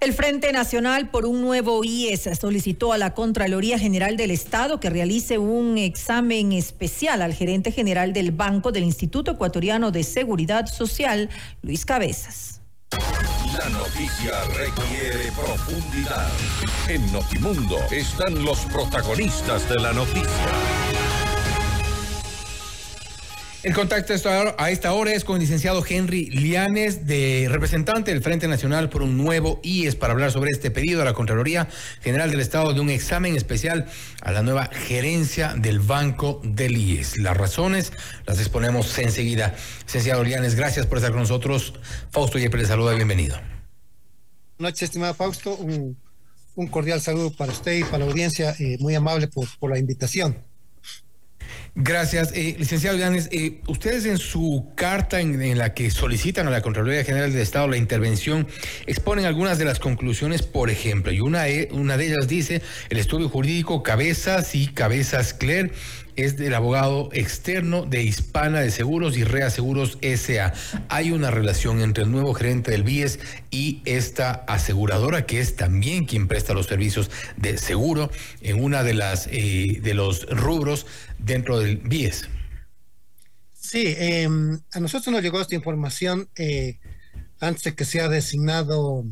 El Frente Nacional por un nuevo IES solicitó a la Contraloría General del Estado que realice un examen especial al gerente general del Banco del Instituto Ecuatoriano de Seguridad Social, Luis Cabezas. La noticia requiere profundidad. En Notimundo están los protagonistas de la noticia. El contacto a esta hora es con el licenciado Henry Lianes, de representante del Frente Nacional por un nuevo IES, para hablar sobre este pedido a la Contraloría General del Estado de un examen especial a la nueva gerencia del Banco del IES. Las razones las exponemos enseguida. Licenciado Lianes, gracias por estar con nosotros. Fausto Yepes le saluda, bienvenido. Buenas noches, estimado Fausto. Un, cordial saludo para usted y para la audiencia. Eh, muy amable por la invitación. Gracias. Eh, licenciado Llanes, eh, ustedes en su carta en, la que solicitan a la Contraloría General del Estado la intervención exponen algunas de las conclusiones, por ejemplo, y una, una de ellas dice, el estudio jurídico Cabezas y Cabezas Cler es del abogado externo de Hispana de Seguros y Rea Seguros SA. Hay una relación entre el nuevo gerente del BIES y esta aseguradora que es también quien presta los servicios de seguro en una de las eh, de los rubros dentro del BIES. Sí, em, a nosotros nos llegó esta información eh, antes de que sea designado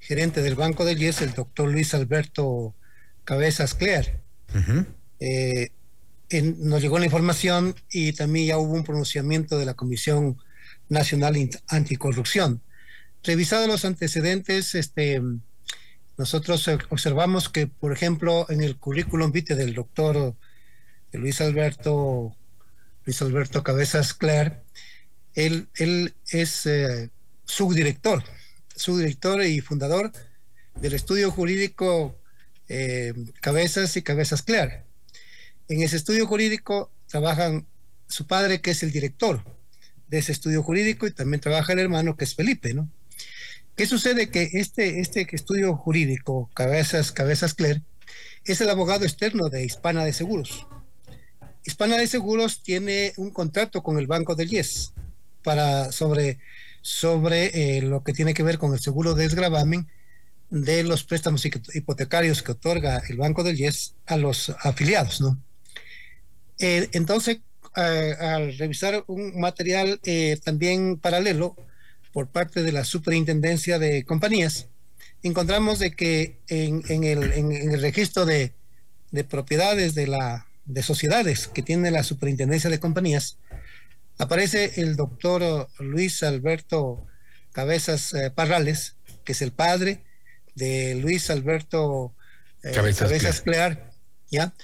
gerente del Banco del BIES, el doctor Luis Alberto Cabezas Clear nos llegó la información y también ya hubo un pronunciamiento de la Comisión Nacional Anticorrupción. Revisados los antecedentes, este, nosotros observamos que, por ejemplo, en el currículum vitae del doctor Luis Alberto, Luis Alberto Cabezas Clare, él, él es eh, subdirector, subdirector y fundador del estudio jurídico eh, Cabezas y Cabezas Clare. En ese estudio jurídico trabajan su padre, que es el director de ese estudio jurídico, y también trabaja el hermano, que es Felipe, ¿no? ¿Qué sucede? Que este, este estudio jurídico, Cabezas, Cabezas Cler, es el abogado externo de Hispana de Seguros. Hispana de Seguros tiene un contrato con el Banco del Yes para, sobre, sobre eh, lo que tiene que ver con el seguro de desgravamen de los préstamos hipotecarios que otorga el Banco del Yes a los afiliados, ¿no? Eh, entonces, al revisar un material eh, también paralelo por parte de la Superintendencia de Compañías, encontramos de que en, el, registro de, propiedades de, la, de sociedades que tiene la Superintendencia de Compañías, aparece el doctor Luis Alberto Cabezas eh, Parrales, que es el padre de Luis Alberto Cabezas, Clear, ¿ya?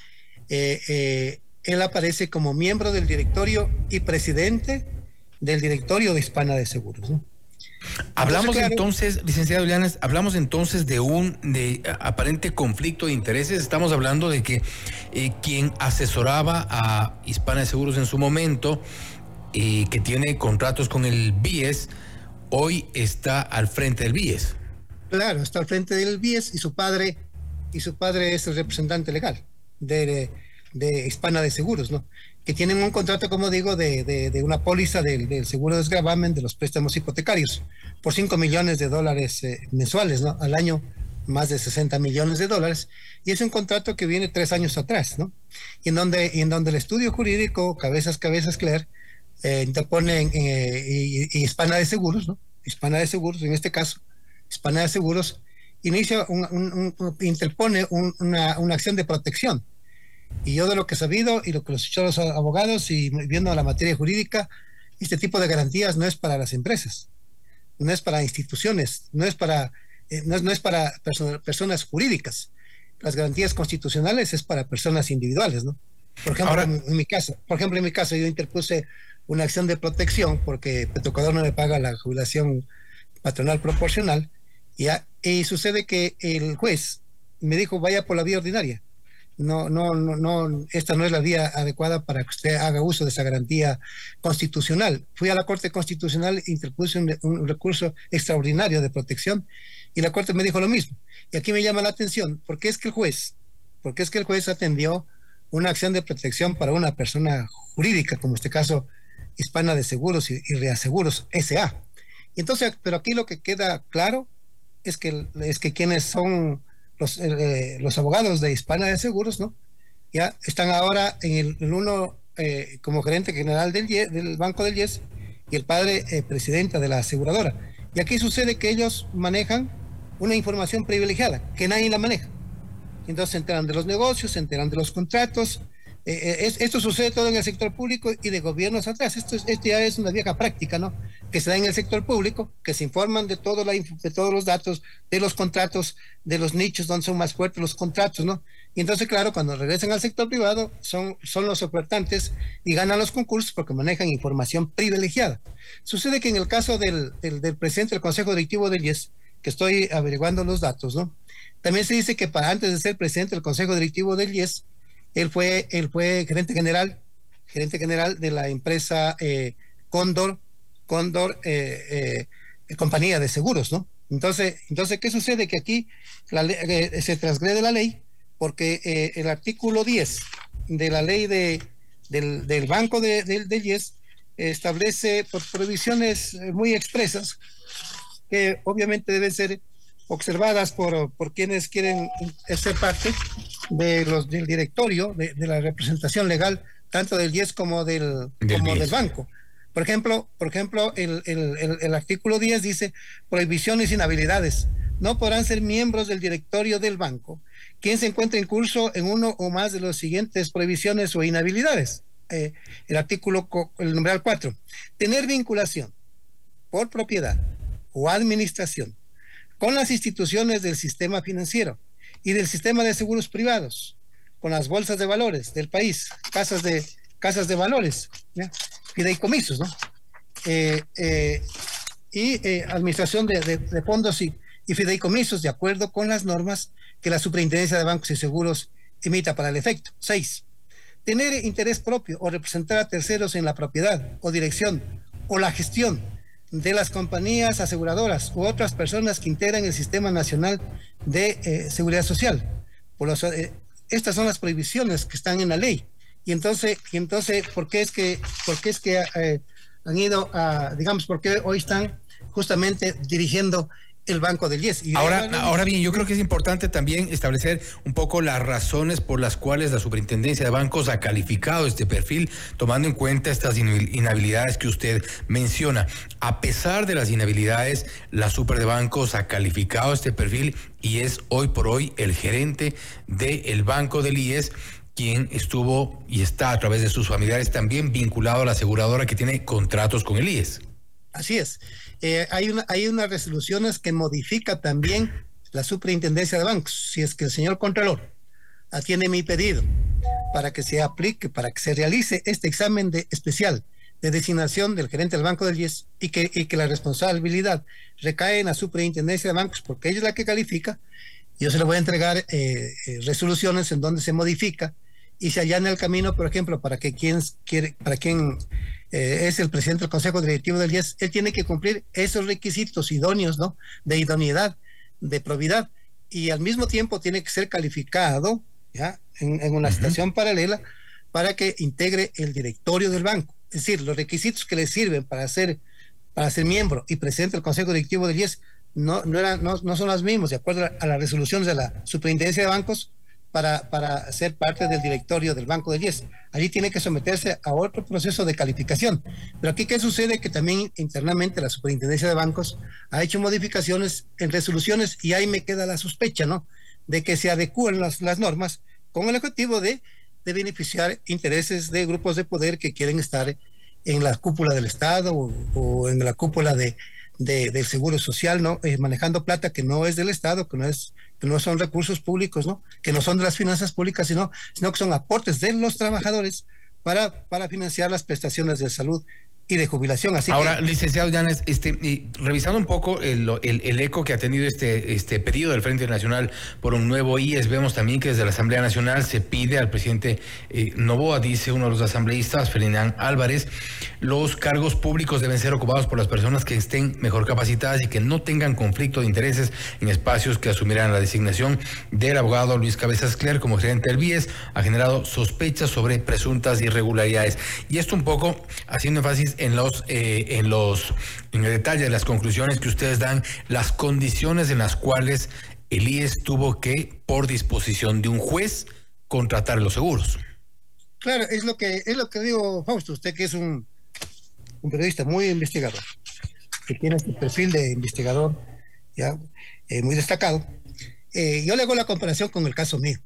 Él aparece como miembro del directorio y presidente del directorio de Hispana de Seguros. Hablamos entonces, licenciado Llanes, hablamos entonces de un de aparente conflicto de intereses. Estamos hablando de que eh, quien asesoraba a Hispana de Seguros en su momento, y eh, que tiene contratos con el BIES, hoy está al frente del BIES. Claro, está al frente del BIES y su padre, y su padre es el representante legal de de Hispana de Seguros, ¿no? Que tienen un contrato, como digo, de, de, una póliza del, seguro de desgravamen de los préstamos hipotecarios por 5 millones de dólares eh, mensuales, ¿no? Al año más de 60 millones de dólares. Y es un contrato que viene tres años atrás, ¿no? Y en donde, en donde el estudio jurídico, cabezas, cabezas, Claire, eh, interpone eh, y, Hispana de Seguros, ¿no? Hispana de Seguros, en este caso, Hispana de Seguros, inicia un, interpone una, una acción de protección y yo de lo que he sabido y lo que los los abogados y viendo la materia jurídica, este tipo de garantías no es para las empresas, no es para instituciones, no es para, eh, no, es, para personas jurídicas. Las garantías constitucionales es para personas individuales, ¿no? Por ejemplo, en, mi caso, por ejemplo, en mi caso yo interpuse una acción de protección porque Petrocador no me paga la jubilación patronal proporcional y, y sucede que el juez me dijo vaya por la vía ordinaria no, no, no, no, esta no es la vía adecuada para que usted haga uso de esa garantía constitucional. Fui a la Corte Constitucional e interpuse un, recurso extraordinario de protección y la Corte me dijo lo mismo. Y aquí me llama la atención, ¿por qué es que el juez, porque es que el juez atendió una acción de protección para una persona jurídica, como este caso Hispana de Seguros y, y Reaseguros SA? Y entonces, pero aquí lo que queda claro es que, es que quienes son los, eh, los abogados de Hispana de Seguros, ¿no? Ya están ahora en el, uno eh, como gerente general del, del Banco del IES y el padre eh, presidenta de la aseguradora. Y aquí sucede que ellos manejan una información privilegiada, que nadie la maneja. Entonces se enteran de los negocios, se enteran de los contratos, eh, eh, esto sucede todo en el sector público y de gobiernos atrás. Esto, esto, ya es una vieja práctica, ¿no? Que se da en el sector público, que se informan de, todos los datos, de los contratos, de los nichos donde son más fuertes los contratos, ¿no? Y entonces, claro, cuando regresan al sector privado, son, son los ofertantes y ganan los concursos porque manejan información privilegiada. Sucede que en el caso del, del, del presidente del Consejo Directivo del IES, que estoy averiguando los datos, ¿no? También se dice que para antes de ser presidente del Consejo Directivo del IES, él fue, él fue gerente general, gerente general de la empresa eh, Cóndor, Cóndor eh, eh, compañía de seguros, ¿no? Entonces, entonces, ¿qué sucede? Que aquí se transgrede la ley porque el artículo 10 de la ley de, del, Banco de, del IES establece por provisiones muy expresas que obviamente deben ser observadas por, por quienes quieren ser parte de los, del directorio, de, la representación legal, tanto del IES como del, como del banco. Por ejemplo, por ejemplo el, artículo 10 dice prohibiciones y inhabilidades. No podrán ser miembros del directorio del banco quien se encuentre en curso en uno o más de las siguientes prohibiciones o inhabilidades. Eh, el artículo, el numeral 4. Tener vinculación por propiedad o administración con las instituciones del sistema financiero y del sistema de seguros privados, con las bolsas de valores del país, casas de, casas de valores, fideicomisos, ¿no? Eh, eh, y eh, administración de, fondos y, fideicomisos de acuerdo con las normas que la Superintendencia de Bancos y Seguros emita para el efecto. Seis, tener interés propio o representar a terceros en la propiedad o dirección o la gestión de las compañías aseguradoras u otras personas que integran el Sistema Nacional de eh, Seguridad Social. Por los, estas son las prohibiciones que están en la ley. Y entonces, y entonces ¿por qué es que, por qué es que eh, han ido a, digamos, por qué hoy están justamente dirigiendo el Banco del IES. ahora, ahora bien, yo creo que es importante también establecer un poco las razones por las cuales la Superintendencia de Bancos ha calificado este perfil, tomando en cuenta estas inhabilidades que usted menciona. A pesar de las inhabilidades, la Super de Bancos ha calificado este perfil y es hoy por hoy el gerente del Banco del IES quien estuvo y está a través de sus familiares también vinculado a la aseguradora que tiene contratos con el IES. Así es. Eh, hay, una, hay unas resoluciones que modifica también la superintendencia de bancos. Si es que el señor Contralor atiende mi pedido para que se aplique, para que se realice este examen de especial de designación del gerente del Banco del IES y que, y que la responsabilidad recae en la superintendencia de bancos porque ella es la que califica, yo se le voy a entregar eh, eh, resoluciones en donde se modifica y se allana el camino, por ejemplo, para que quien quiere, para quien eh, es el presidente del Consejo Directivo del IES, él tiene que cumplir esos requisitos idóneos, ¿no? De idoneidad, de probidad, y al mismo tiempo tiene que ser calificado, ¿ya? En, una situación paralela para que integre el directorio del banco. Es decir, los requisitos que le sirven para ser, para ser miembro y presidente del Consejo Directivo del IES no, no, eran, no, no son los mismos, de acuerdo a las resoluciones de la Superintendencia de Bancos, para, para ser parte del directorio del Banco de 10. Allí tiene que someterse a otro proceso de calificación. Pero aquí, ¿qué sucede? Que también internamente la Superintendencia de Bancos ha hecho modificaciones en resoluciones y ahí me queda la sospecha, ¿no? De que se adecúen las, las normas con el objetivo de, de beneficiar intereses de grupos de poder que quieren estar en la cúpula del Estado o en la cúpula de, de, del seguro social, ¿no? Eh, manejando plata que no es del Estado, que no es, no son recursos públicos, ¿no? Que no son de las finanzas públicas, sino, sino que son aportes de los trabajadores para, para financiar las prestaciones de salud y de jubilación. Así Ahora, licenciado Llanes, este, revisando un poco el, el, eco que ha tenido este, este pedido del Frente Nacional por un nuevo IES, vemos también que desde la Asamblea Nacional se pide al presidente eh, Novoa, dice uno de los asambleístas, Ferdinand Álvarez, los cargos públicos deben ser ocupados por las personas que estén mejor capacitadas y que no tengan conflicto de intereses en espacios que asumirán la designación del abogado Luis Cabezas Cler como gerente del BIES, ha generado sospechas sobre presuntas irregularidades. Y esto un poco haciendo énfasis en los, eh, en los, en el detalle de las conclusiones que ustedes dan, las condiciones en las cuales el IES tuvo que, por disposición de un juez, contratar los seguros. Claro, es lo que es lo que digo, Fausto, usted que es un, un periodista muy investigador, que tiene este perfil de investigador ya eh, muy destacado. Eh, yo le hago la comparación con el caso mío,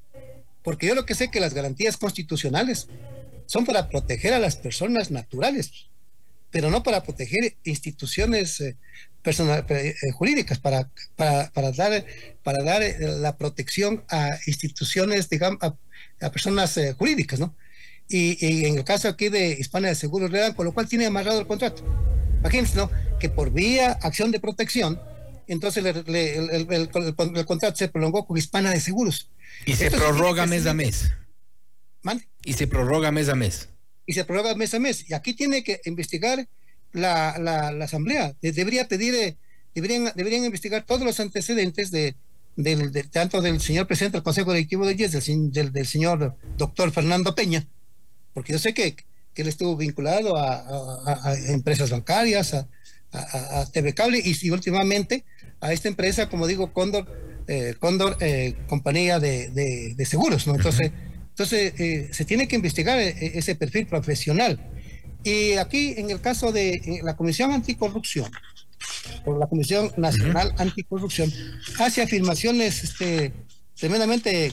porque yo lo que sé que las garantías constitucionales son para proteger a las personas naturales, pero no para proteger instituciones eh, eh, jurídicas, para, para, dar, para dar eh, la protección a instituciones, digamos, a, personas jurídicas, ¿no? Y, en el caso aquí de Hispania de Seguros le con lo cual tiene amarrado el contrato. Imagínense, ¿no? Que por vía acción de protección, entonces el, contrato se prolongó con Hispana de Seguros. Y se prorroga mes a mes. Y se prorroga mes a mes. Y se prorroga mes a mes. Y aquí tiene que investigar la, la, Asamblea. Debería pedir, eh, deberían, deberían investigar todos los antecedentes de, del, tanto del señor presidente del Consejo Directivo de IES, del, del, señor doctor Fernando Peña, porque yo sé que, que él estuvo vinculado a, empresas bancarias, a, a, TV Cable y, últimamente a esta empresa, como digo, Cóndor, eh, Cóndor eh, Compañía de, de, Seguros, ¿no? Entonces, entonces, eh, se tiene que investigar eh, ese perfil profesional. Y aquí, en el caso de la Comisión Anticorrupción, por la Comisión Nacional Anticorrupción, hace afirmaciones este, tremendamente,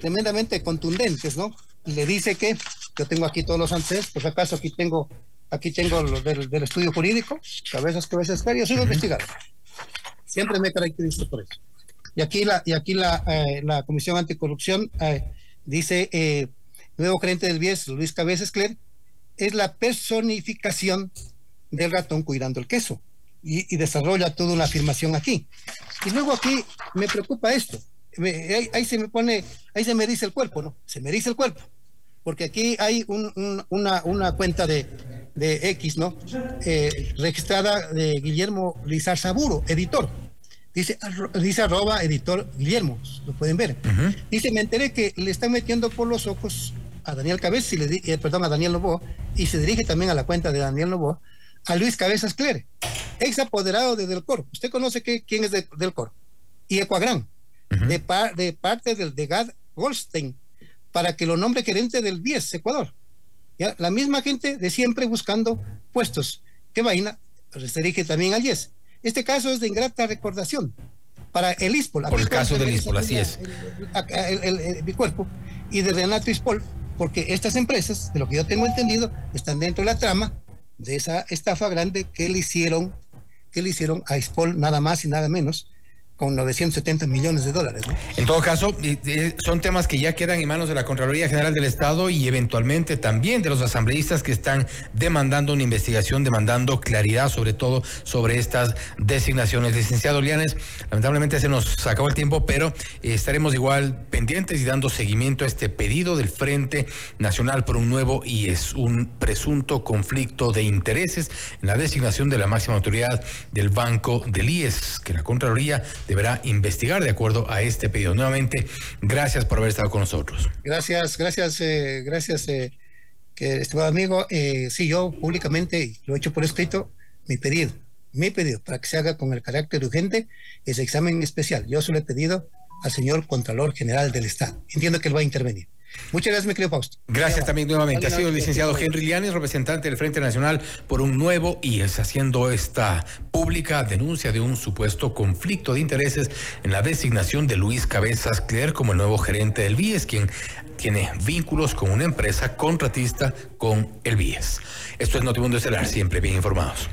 tremendamente contundentes, ¿no? Le dice que, yo tengo aquí todos los antecedentes, por si acaso aquí tengo, aquí tengo los del, estudio jurídico, cabezas, cabezas, yo soy un investigador. Siempre me caracterizo por eso. Y aquí la, y aquí la, eh, la Comisión Anticorrupción dice eh, nuevo gerente del BIES, Luis Cabezas Cler, es la personificación del ratón cuidando el queso. Y, desarrolla toda una afirmación aquí. Y luego aquí me preocupa esto. ahí, se me pone, ahí se me dice el cuerpo, ¿no? Se me dice el cuerpo. Porque aquí hay una, una, cuenta de, de X, ¿no? Eh, registrada de Guillermo Lizar Saburo, editor Dice, dice arroba editor Guillermo, lo pueden ver. Dice, me enteré que le están metiendo por los ojos a Daniel Cabezas, y le eh, perdón, a Daniel Lobo, y se dirige también a la cuenta de Daniel Lobo, a Luis Cabezas Clere, ex apoderado de Delcor. Usted conoce que, quién es de, Delcor. Y Ecuagrán, de, de parte del de Gad Goldstein, para que lo nombre gerente del BIES, Ecuador. ¿Ya? La misma gente de siempre buscando puestos. ¿Qué vaina? se dirige también al IES. Este caso es de ingrata recordación para el ISPOL. Por el caso del ISPOL, así es. mi cuerpo y de Renato ISPOL, porque estas empresas, de lo que yo tengo entendido, están dentro de la trama de esa estafa grande que le hicieron, que le hicieron a ISPOL nada más y nada menos con 970 millones de dólares. En todo caso, son temas que ya quedan en manos de la Contraloría General del Estado y eventualmente también de los asambleístas que están demandando una investigación, demandando claridad sobre todo sobre estas designaciones. Licenciado Lianes, lamentablemente se nos acabó el tiempo, pero eh, estaremos igual pendientes y dando seguimiento a este pedido del Frente Nacional por un nuevo y es un presunto conflicto de intereses en la designación de la máxima autoridad del Banco del IES, que la Contraloría deberá investigar de acuerdo a este pedido. Nuevamente, gracias por haber estado con nosotros. Gracias, gracias, eh, gracias, eh, que, estimado amigo. Eh, sí, yo públicamente lo he hecho por escrito, mi pedido, mi pedido para que se haga con el carácter urgente ese examen especial. Yo solo he pedido al señor Contralor General del Estado. Entiendo que él va a intervenir. Muchas gracias, mi querido Fausto. Gracias también nuevamente. Ha sido el licenciado Henry Lianes, representante del Frente Nacional por un nuevo y es haciendo esta pública denuncia de un supuesto conflicto de intereses en la designación de Luis Cabezas Cler como el nuevo gerente del BIES, quien tiene vínculos con una empresa contratista con el BIES. Esto es Notimundo Estelar, siempre bien informados.